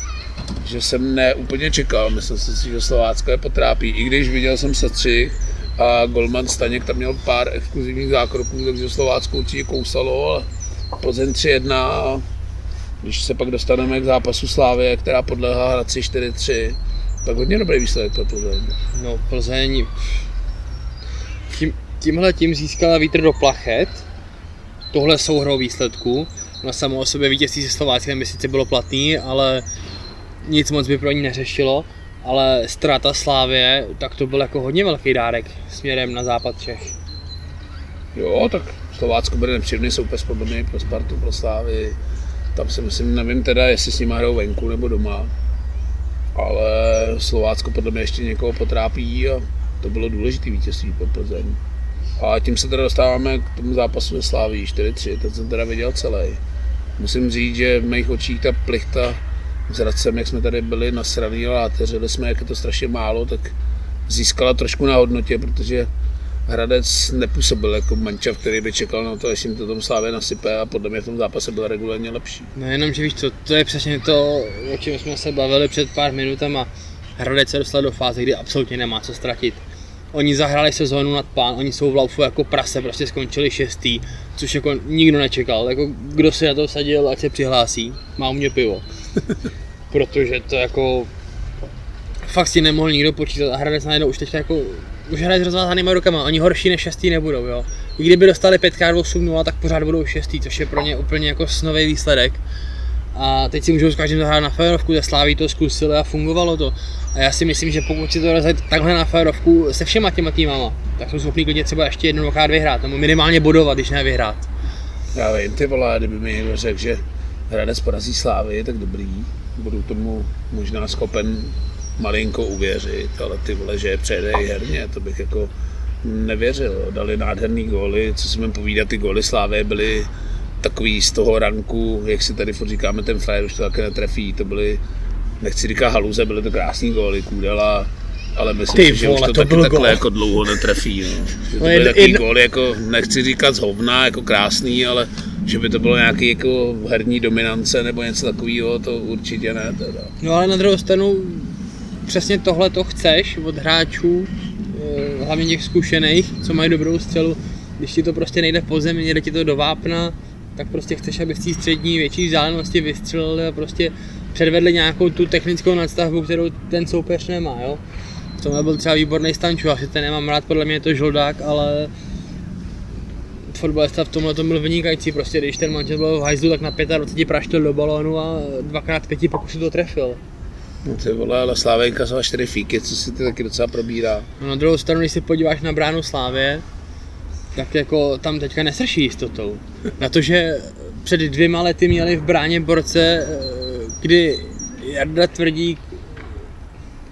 že jsem neúplně čekal. Myslel jsem si, že Slovácko je potrápí. I když viděl jsem se tři a Golman Staněk tam měl pár exkluzivních zákroků, takže Slovácko určitě kousalo, ale Plzeň 3-1 když se pak dostaneme k zápasu Slávě, která podlehla Hradci 4-3, tak hodně dobrý výsledek pro Plzeň. No, Plzeň tím, tímhle tím získala vítr do plachet, tohle souhrou výsledků. Na samo o sobě vítězství se Slováckem by sice bylo platný, ale nic moc by pro ní neřešilo. Ale ztráta Slávě, tak to byl jako hodně velký dárek směrem na západ Čech. Jo, tak Slovácko bude nepříjemný soupeř podle pro Spartu, pro Slávy. Tam si myslím, nevím teda, jestli s nimi hrajou venku nebo doma. Ale Slovácko podle mě ještě někoho potrápí a to bylo důležité vítězství pro Plzeň. A tím se teda dostáváme k tomu zápasu ve Slávii 4-3, ten jsem teda viděl celý. Musím říct, že v mých očích ta plichta s Radcem, jak jsme tady byli na a teřili jsme, jak je to strašně málo, tak získala trošku na hodnotě, protože Hradec nepůsobil jako mančav, který by čekal na to, jestli jim to tom Slávě nasype a podle mě v tom zápase byl regulárně lepší. No jenom, že víš co, to je přesně to, o čem jsme se bavili před pár minutama. Hradec se dostal do fáze, kdy absolutně nemá co ztratit. Oni zahráli sezónu nad pán, oni jsou v laufu jako prase, prostě skončili šestý, což jako nikdo nečekal. Jako kdo si na to sadil, ať se přihlásí, má u mě pivo. Protože to jako fakt si nemohl nikdo počítat a Hradec najednou už teďka jako už hraje s rozvázanýma rukama, oni horší než šestý nebudou, jo. I kdyby dostali 5x 8 tak pořád budou šestý, což je pro ně úplně jako snový výsledek. A teď si můžou s každým zahrát na férovku, ze Sláví to zkusili a fungovalo to. A já si myslím, že pokud si to rozjet takhle na férovku se všema těma týmama, tak jsou schopní klidně třeba ještě jednou dvakrát vyhrát, nebo minimálně bodovat, když ne vyhrát. Já vím, ty vole, kdyby mi někdo řekl, že Hradec porazí Slávy, tak dobrý. Budu tomu možná schopen malinko uvěřit, ale ty vole, že je přejde i herně, to bych jako nevěřil. Dali nádherný góly, co si povídat, ty góly Slávy byly takový z toho ranku, jak si tady furt říkáme, ten frajer už to také netrefí, to byly, nechci říkat haluze, byly to krásný góly, Kůdela, ale myslím Ty si, že vole, už to, to taky takhle gól. jako dlouho netrefí. No. Že to No byly takový jen- góly, jako nechci říkat z hovna, jako krásný, ale že by to bylo nějaký jako herní dominance nebo něco takového, to určitě ne. Teda. No ale na druhou stranu přesně tohle to chceš od hráčů, eh, hlavně těch zkušených, co mají dobrou střelu. Když ti to prostě nejde po zemi, jde ti to do vápna, tak prostě chceš, aby z té střední větší vzdálenosti vystřelili a prostě předvedli nějakou tu technickou nadstavbu, kterou ten soupeř nemá, jo. V tomhle byl třeba výborný Stanču, asi ten nemám rád, podle mě je to žoldák, ale fotbalista v tomhle to byl vynikající, prostě když ten mančet byl v hajzlu, tak na 25 praštil do balónu a dvakrát pěti pokusů to trefil. No ty vole, ale Slávenka jsou čtyři fíky, co si ty taky docela probírá. No na druhou stranu, když se podíváš na bránu Slávě, tak jako tam teďka nesrší jistotou. Na to, že před dvěma lety měli v bráně borce, eh, kdy Jarda tvrdí,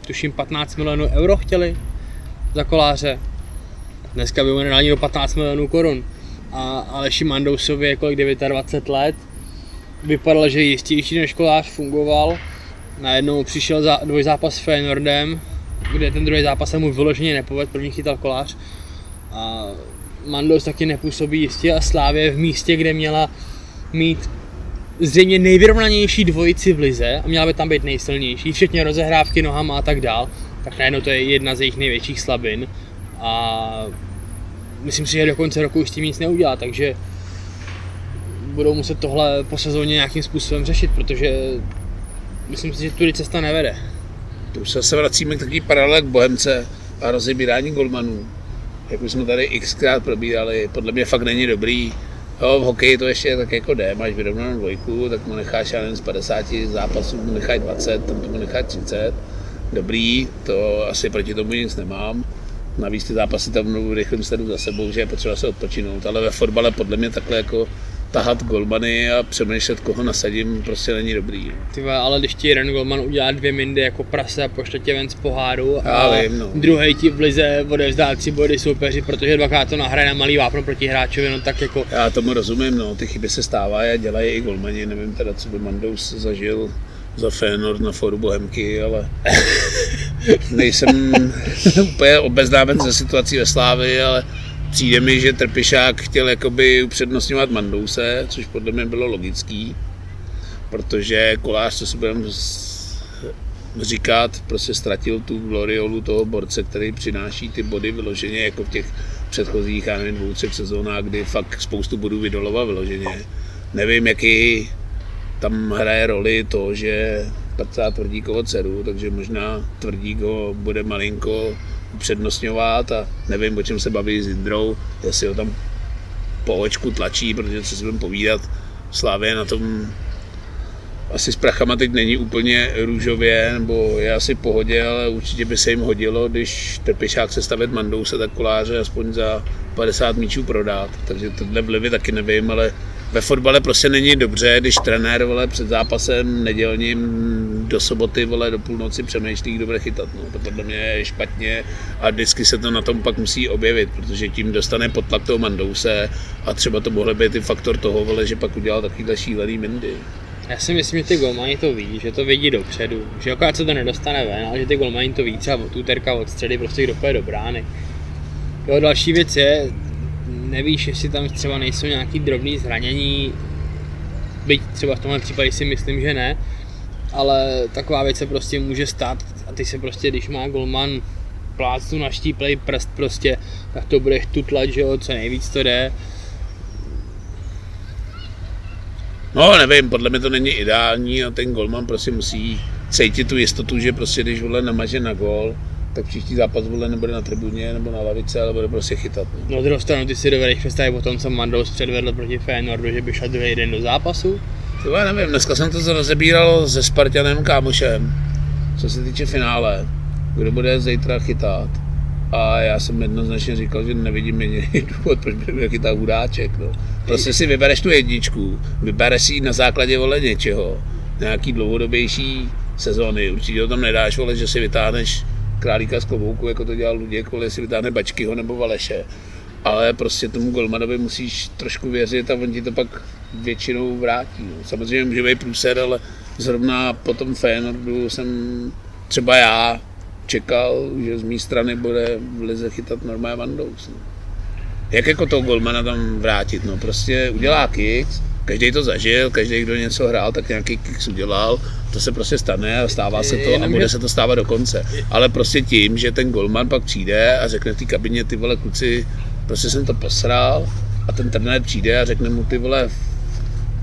tuším 15 milionů euro chtěli za koláře. Dneska by mu do 15 milionů korun. A Aleši Mandousovi kolik 29 let. Vypadal, že jistější než kolář, fungoval. Najednou přišel za, dvojzápas s Feyenoordem, kde ten druhý zápas se mu vyloženě nepovedl, první chytal kolář. A Mandos taky nepůsobí jistě a Slávě v místě, kde měla mít zřejmě nejvyrovnanější dvojici v lize a měla by tam být nejsilnější, včetně rozehrávky nohama a tak dál, tak najednou to je jedna z jejich největších slabin a myslím si, že do konce roku už s tím nic neudělá, takže budou muset tohle po sezóně nějakým způsobem řešit, protože myslím si, že tudy cesta nevede. To už se vracíme k takový paralel k Bohemce a rozebírání golmanů. Jak už jsme tady xkrát probírali, podle mě fakt není dobrý Jo, v hokeji to ještě tak jako jde, máš vyrovnanou dvojku, tak mu necháš, já nevím, z 50 zápasů mu necháš 20, tam mu necháš 30. Dobrý, to asi proti tomu nic nemám. Navíc ty zápasy tam v rychlém sledu za sebou, že je potřeba se odpočinout, ale ve fotbale podle mě takhle jako tahat golmany a přemýšlet, koho nasadím, prostě není dobrý. No. Ty ale když ti jeden golman udělá dvě mindy jako prase a pošle tě ven z poháru a vím, no. druhý ti v lize odevzdá tři body soupeři, protože dvakrát to nahraje na malý vápno proti hráčovi, no tak jako Já tomu rozumím, no, ty chyby se stávají a dělají i golmani, nevím teda, co by Mandous zažil za Fénord na foru Bohemky, ale nejsem úplně obeznámen ze situací ve Slávy, ale přijde mi, že Trpišák chtěl jakoby upřednostňovat Mandouse, což podle mě bylo logický, protože Kolář, co si budeme říkat, prostě ztratil tu gloriolu toho borce, který přináší ty body vyloženě jako v těch předchozích, já nevím, dvou, třech sezónách, kdy fakt spoustu bodů vydoloval vyloženě. Nevím, jaký tam hraje roli to, že prcá Tvrdíkovo dceru, takže možná Tvrdík ho bude malinko upřednostňovat a nevím, o čem se baví s Jindrou, jestli ho tam po očku tlačí, protože co si budeme povídat, Slávě na tom asi s prachama teď není úplně růžově, nebo je asi v pohodě, ale určitě by se jim hodilo, když Trpišák se stavět Mandouse, tak koláře aspoň za 50 míčů prodat. Takže tohle vlivy taky nevím, ale ve fotbale prostě není dobře, když trenér vole, před zápasem nedělním do soboty vole, do půlnoci přemýšlí, kdo bude chytat. No. To podle mě je špatně a vždycky se to na tom pak musí objevit, protože tím dostane pod tlak toho Mandouse a třeba to mohl být i faktor toho, vole, že pak udělal takovýhle šílený mindy. Já si myslím, že ty golmani to ví, že to vidí dopředu, že akorát se to nedostane ven, ale že ty golmani to ví třeba od úterka, od středy, prostě kdo do brány. Jo, další věc je, nevíš, jestli tam třeba nejsou nějaký drobný zranění, byť třeba v tomhle případě si myslím, že ne, ale taková věc se prostě může stát a ty se prostě, když má golman plácnu naštíplej prst prostě, tak to budeš tutlat, že jo, co nejvíc to jde. No nevím, podle mě to není ideální a ten golman prostě musí cítit tu jistotu, že prostě když vole namaže na gol, tak příští zápas vole nebude na tribuně nebo na lavice, ale bude prostě chytat. No. Na druhou stranu ty si dovedeš představit o tom, co Mandous předvedl proti Fénordu, že by šel druhý den do zápasu? To já nevím, dneska jsem to rozebíral se Spartanem kámošem, co se týče finále, kdo bude zítra chytat. A já jsem jednoznačně říkal, že nevidím jediný důvod, proč by chytat hudáček. No. Prostě si vybereš tu jedničku, vybereš si ji na základě vole něčeho, nějaký dlouhodobější sezóny, určitě ho tam nedáš, vole, že si vytáhneš králíka z klobouku, jako to dělal Luděk, vole, si vytáhne Bačkyho nebo Valeše. Ale prostě tomu Golmanovi musíš trošku věřit a on ti to pak většinou vrátí. No. Samozřejmě může být průser, ale zrovna po tom Fénordu jsem třeba já čekal, že z mé strany bude v lize chytat normálně Vandous. No. Jak jako toho golmana tam vrátit? No prostě udělá kicks, každý to zažil, každý, kdo něco hrál, tak nějaký kicks udělal, to se prostě stane a stává se to a bude se to stávat do konce. Ale prostě tím, že ten golman pak přijde a řekne v té kabině, ty vole kluci, prostě jsem to posral. A ten trenér přijde a řekne mu ty vole,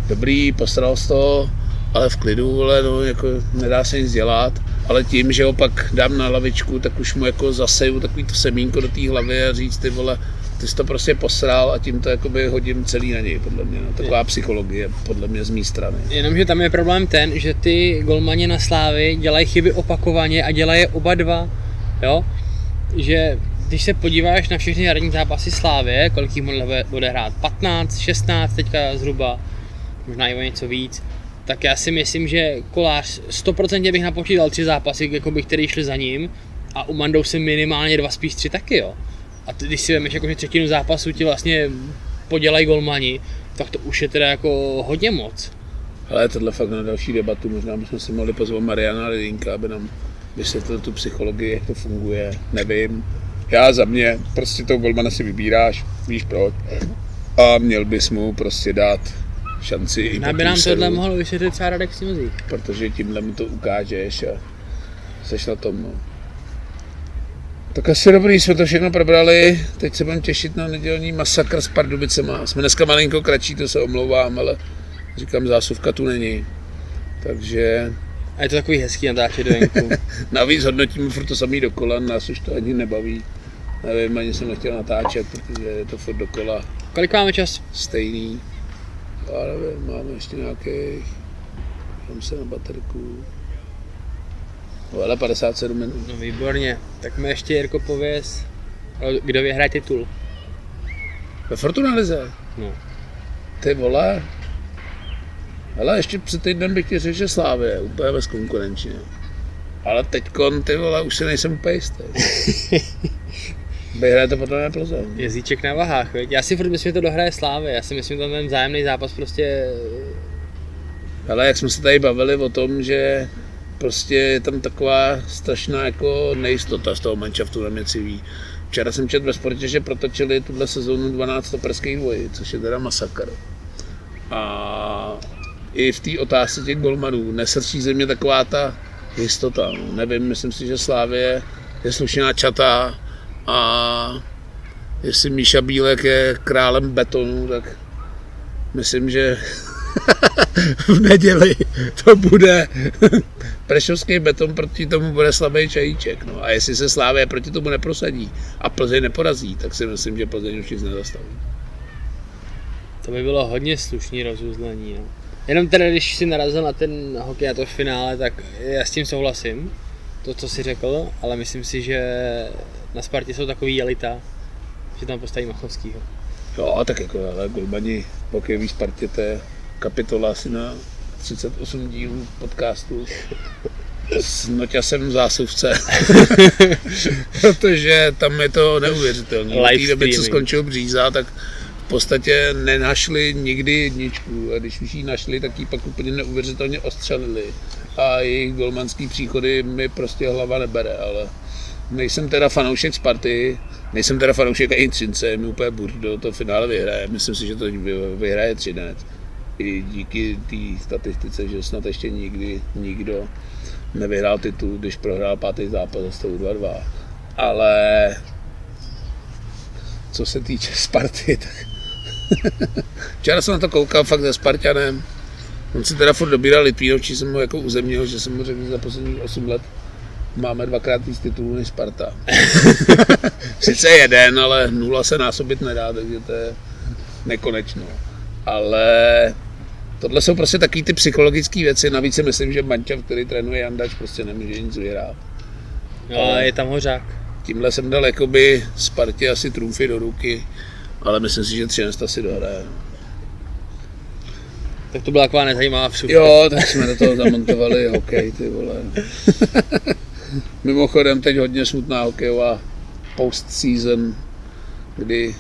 dobrý, posral z to, ale v klidu, vole, no, jako nedá se nic dělat, ale tím, že ho pak dám na lavičku, tak už mu jako zaseju takový to semínko do té hlavy a říct, ty vole, ty jsi to prostě posral a tím to jakoby hodím celý na něj, podle mě. No. Taková psychologie, podle mě z mé strany. Jenomže tam je problém ten, že ty golmani na Slávy dělají chyby opakovaně a dělají je oba dva, jo? Že když se podíváš na všechny jarní zápasy Slávy, kolik jich bude hrát? 15, 16 teďka zhruba, možná i o něco víc, tak já si myslím, že kolář 100% bych napočítal tři zápasy, jako by, který šli za ním a u Mandou se minimálně dva, spíš tři taky, jo. A ty, když si vemeš, jako, že třetinu zápasu ti vlastně podělají golmani, tak to už je teda jako hodně moc. Ale tohle fakt na další debatu, možná bychom si mohli pozvat Mariana Lidinka, aby nám vysvětlil tu psychologii, jak to funguje, nevím. Já za mě, prostě toho golmana si vybíráš, víš proč. A měl bys mu prostě dát šanci i Aby nám tohle mohl vysvětlit třeba Radek Simozík. Protože tímhle mu to ukážeš a seš na tom. No. Tak asi dobrý, jsme to všechno probrali. Teď se budeme těšit na nedělní masakr s Pardubicema. Jsme dneska malinko kratší, to se omlouvám, ale říkám, zásuvka tu není. Takže... A je to takový hezký natáčet do venku. Navíc hodnotíme furt to samý dokola, nás už to ani nebaví. nevím, ani jsem nechtěl natáčet, protože je to furt dokola Kolik máme čas? stejný. Já nevím, máme ještě nějakých, dám se na baterku, Ale 57 minut. No výborně. Tak mi ještě Jirko pověz, kdo vyhraje titul. Ve Fortuna Lize? No. Ty vole. Ale ještě před týdnem bych ti řekl, že Slávě, úplně bezkonkurenčně. Ale teďkon, ty vole, už si nejsem úplně jistý. Vyhraje to potom na Plzeň. Jezdíček na vahách, veď? Já si furt myslím, že to dohraje Slávy. Já si myslím, že ten vzájemný zápas prostě... Ale jak jsme se tady bavili o tom, že prostě je tam taková strašná jako nejistota z toho manšaftu civí. Včera jsem četl ve sportě, že protočili tuhle sezónu 12 perských dvojí, což je teda masakr. A i v té otázce těch golmanů nesrčí ze mě taková ta jistota. No. Nevím, myslím si, že Slávě je slušná čata a jestli Míša Bílek je králem betonu, tak myslím, že v neděli to bude Prešovský beton, proti tomu bude slabý čajíček. No. A jestli se Slávě proti tomu neprosadí a Plzeň neporazí, tak si myslím, že Plzeň už nic nezastaví. To by bylo hodně slušný rozuzlení. No. Jenom teda, když si narazil na ten hokej a to finále, tak já s tím souhlasím, to, co jsi řekl, ale myslím si, že na Spartě jsou takový jelita, že tam postaví Machovskýho. Jo, tak jako, ale golmani hokejový Spartě, to je kapitola asi na 38 dílů podcastu s noťasem v zásuvce. Protože tam je to neuvěřitelné. V té době, co skončil Bříza, tak v podstatě nenašli nikdy jedničku a když už ji našli, tak ji pak úplně neuvěřitelně ostřelili. A jejich golmanský příchody mi prostě hlava nebere, ale nejsem teda fanoušek Sparty, nejsem teda fanoušek i Třince, mi úplně burdo to finále vyhraje, myslím si, že to vyhraje Třinec i díky té statistice, že snad ještě nikdy nikdo nevyhrál titul, když prohrál pátý zápas za 2-2. Ale co se týče Sparty, tak včera jsem na to koukal fakt se Spartanem. On si teda furt dobíral Litvínovčí, jsem ho jako uzemnil, že jsem mu řekl, že za posledních 8 let máme dvakrát víc titulů než Sparta. Sice jeden, ale nula se násobit nedá, takže to je nekonečno. Ale tohle jsou prostě taky ty psychologické věci. Navíc si myslím, že Mančav, který trénuje Jandač, prostě nemůže nic vyhrát. No, ale je tam hořák. Tímhle jsem dal jakoby Spartě asi trumfy do ruky, ale myslím si, že 13 si dohraje. Tak to byla taková nezajímavá vsuvka. Jo, tak jsme do toho zamontovali hokej, ty vole. Mimochodem teď hodně smutná hokejová post-season, kdy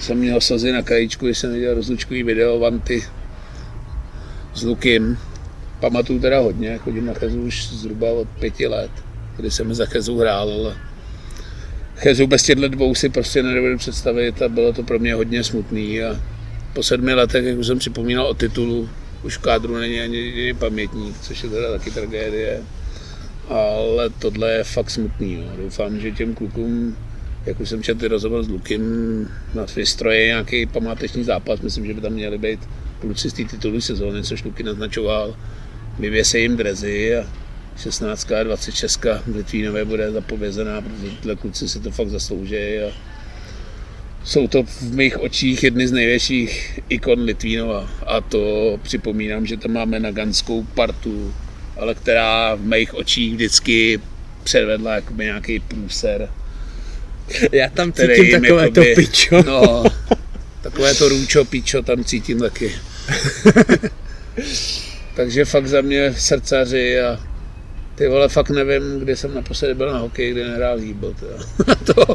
jsem měl sazy na krajíčku, když jsem viděl rozlučkový video Vanty s Lukem. Pamatuju teda hodně, chodím na Chezu už zhruba od pěti let, kdy jsem za Chezu hrál, ale Chezu bez těchto dvou si prostě nedovedu představit a bylo to pro mě hodně smutný a po sedmi letech, jak už jsem připomínal o titulu, už v kádru není ani, ani pamětník, což je teda taky tragédie. Ale tohle je fakt smutný. Jo. Doufám, že těm klukům jak už jsem četl rozhovor s Lukem, na stroje nějaký památečný zápas, myslím, že by tam měly být kluci z té titulní sezóny, což Luky naznačoval. Vyvěsej jim drezy a 16 a 26 v Litvínové bude zapovězená, protože tyhle kluci si to fakt zaslouží a jsou to v mých očích jedny z největších ikon Litvínova a to připomínám, že tam máme na ganskou partu, ale která v mých očích vždycky předvedla jako nějaký průser já tam cítím takové jakoby, to pičo. No, takové to růčo, pičo tam cítím taky. Takže fakt za mě srdcaři a ty vole, fakt nevím, kdy jsem naposledy byl na hokej, kdy nehrál hýbl. to.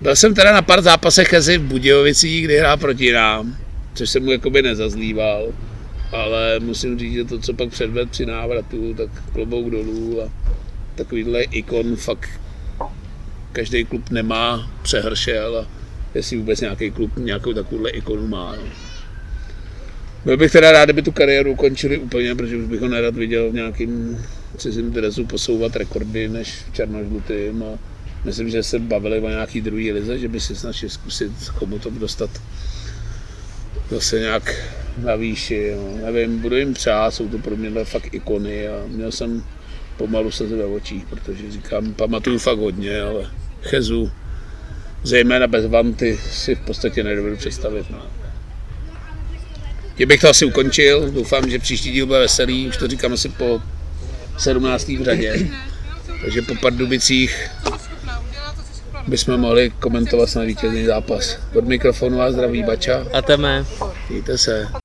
byl jsem teda na pár zápasech Chezy v Budějovicích, kdy hrál proti nám, což jsem mu jakoby nezazlíval. Ale musím říct, že to, co pak předved při návratu, tak klobouk dolů a takovýhle ikon fakt každý klub nemá přehršel a jestli vůbec nějaký klub nějakou takovouhle ikonu má. No. Byl bych teda rád, kdyby tu kariéru ukončili úplně, protože už bych ho nerad viděl v nějakým cizím dresu posouvat rekordy než v černožlutým a myslím, že se bavili o nějaký druhý lize, že by si snažili zkusit komu to dostat zase nějak na výši. No. Nevím, budu jim přát, jsou to pro mě fakt ikony a měl jsem pomalu se ve očích, protože říkám, pamatuju fakt hodně, ale Chezu, zejména bez Vanty, si v podstatě nedovedu představit. No. Tím bych to asi ukončil, doufám, že příští díl bude veselý, už to říkám asi po 17. v řadě. Takže po Pardubicích bychom mohli komentovat na vítězný zápas. Od mikrofonu vás zdraví Bača. A teme. Mějte se.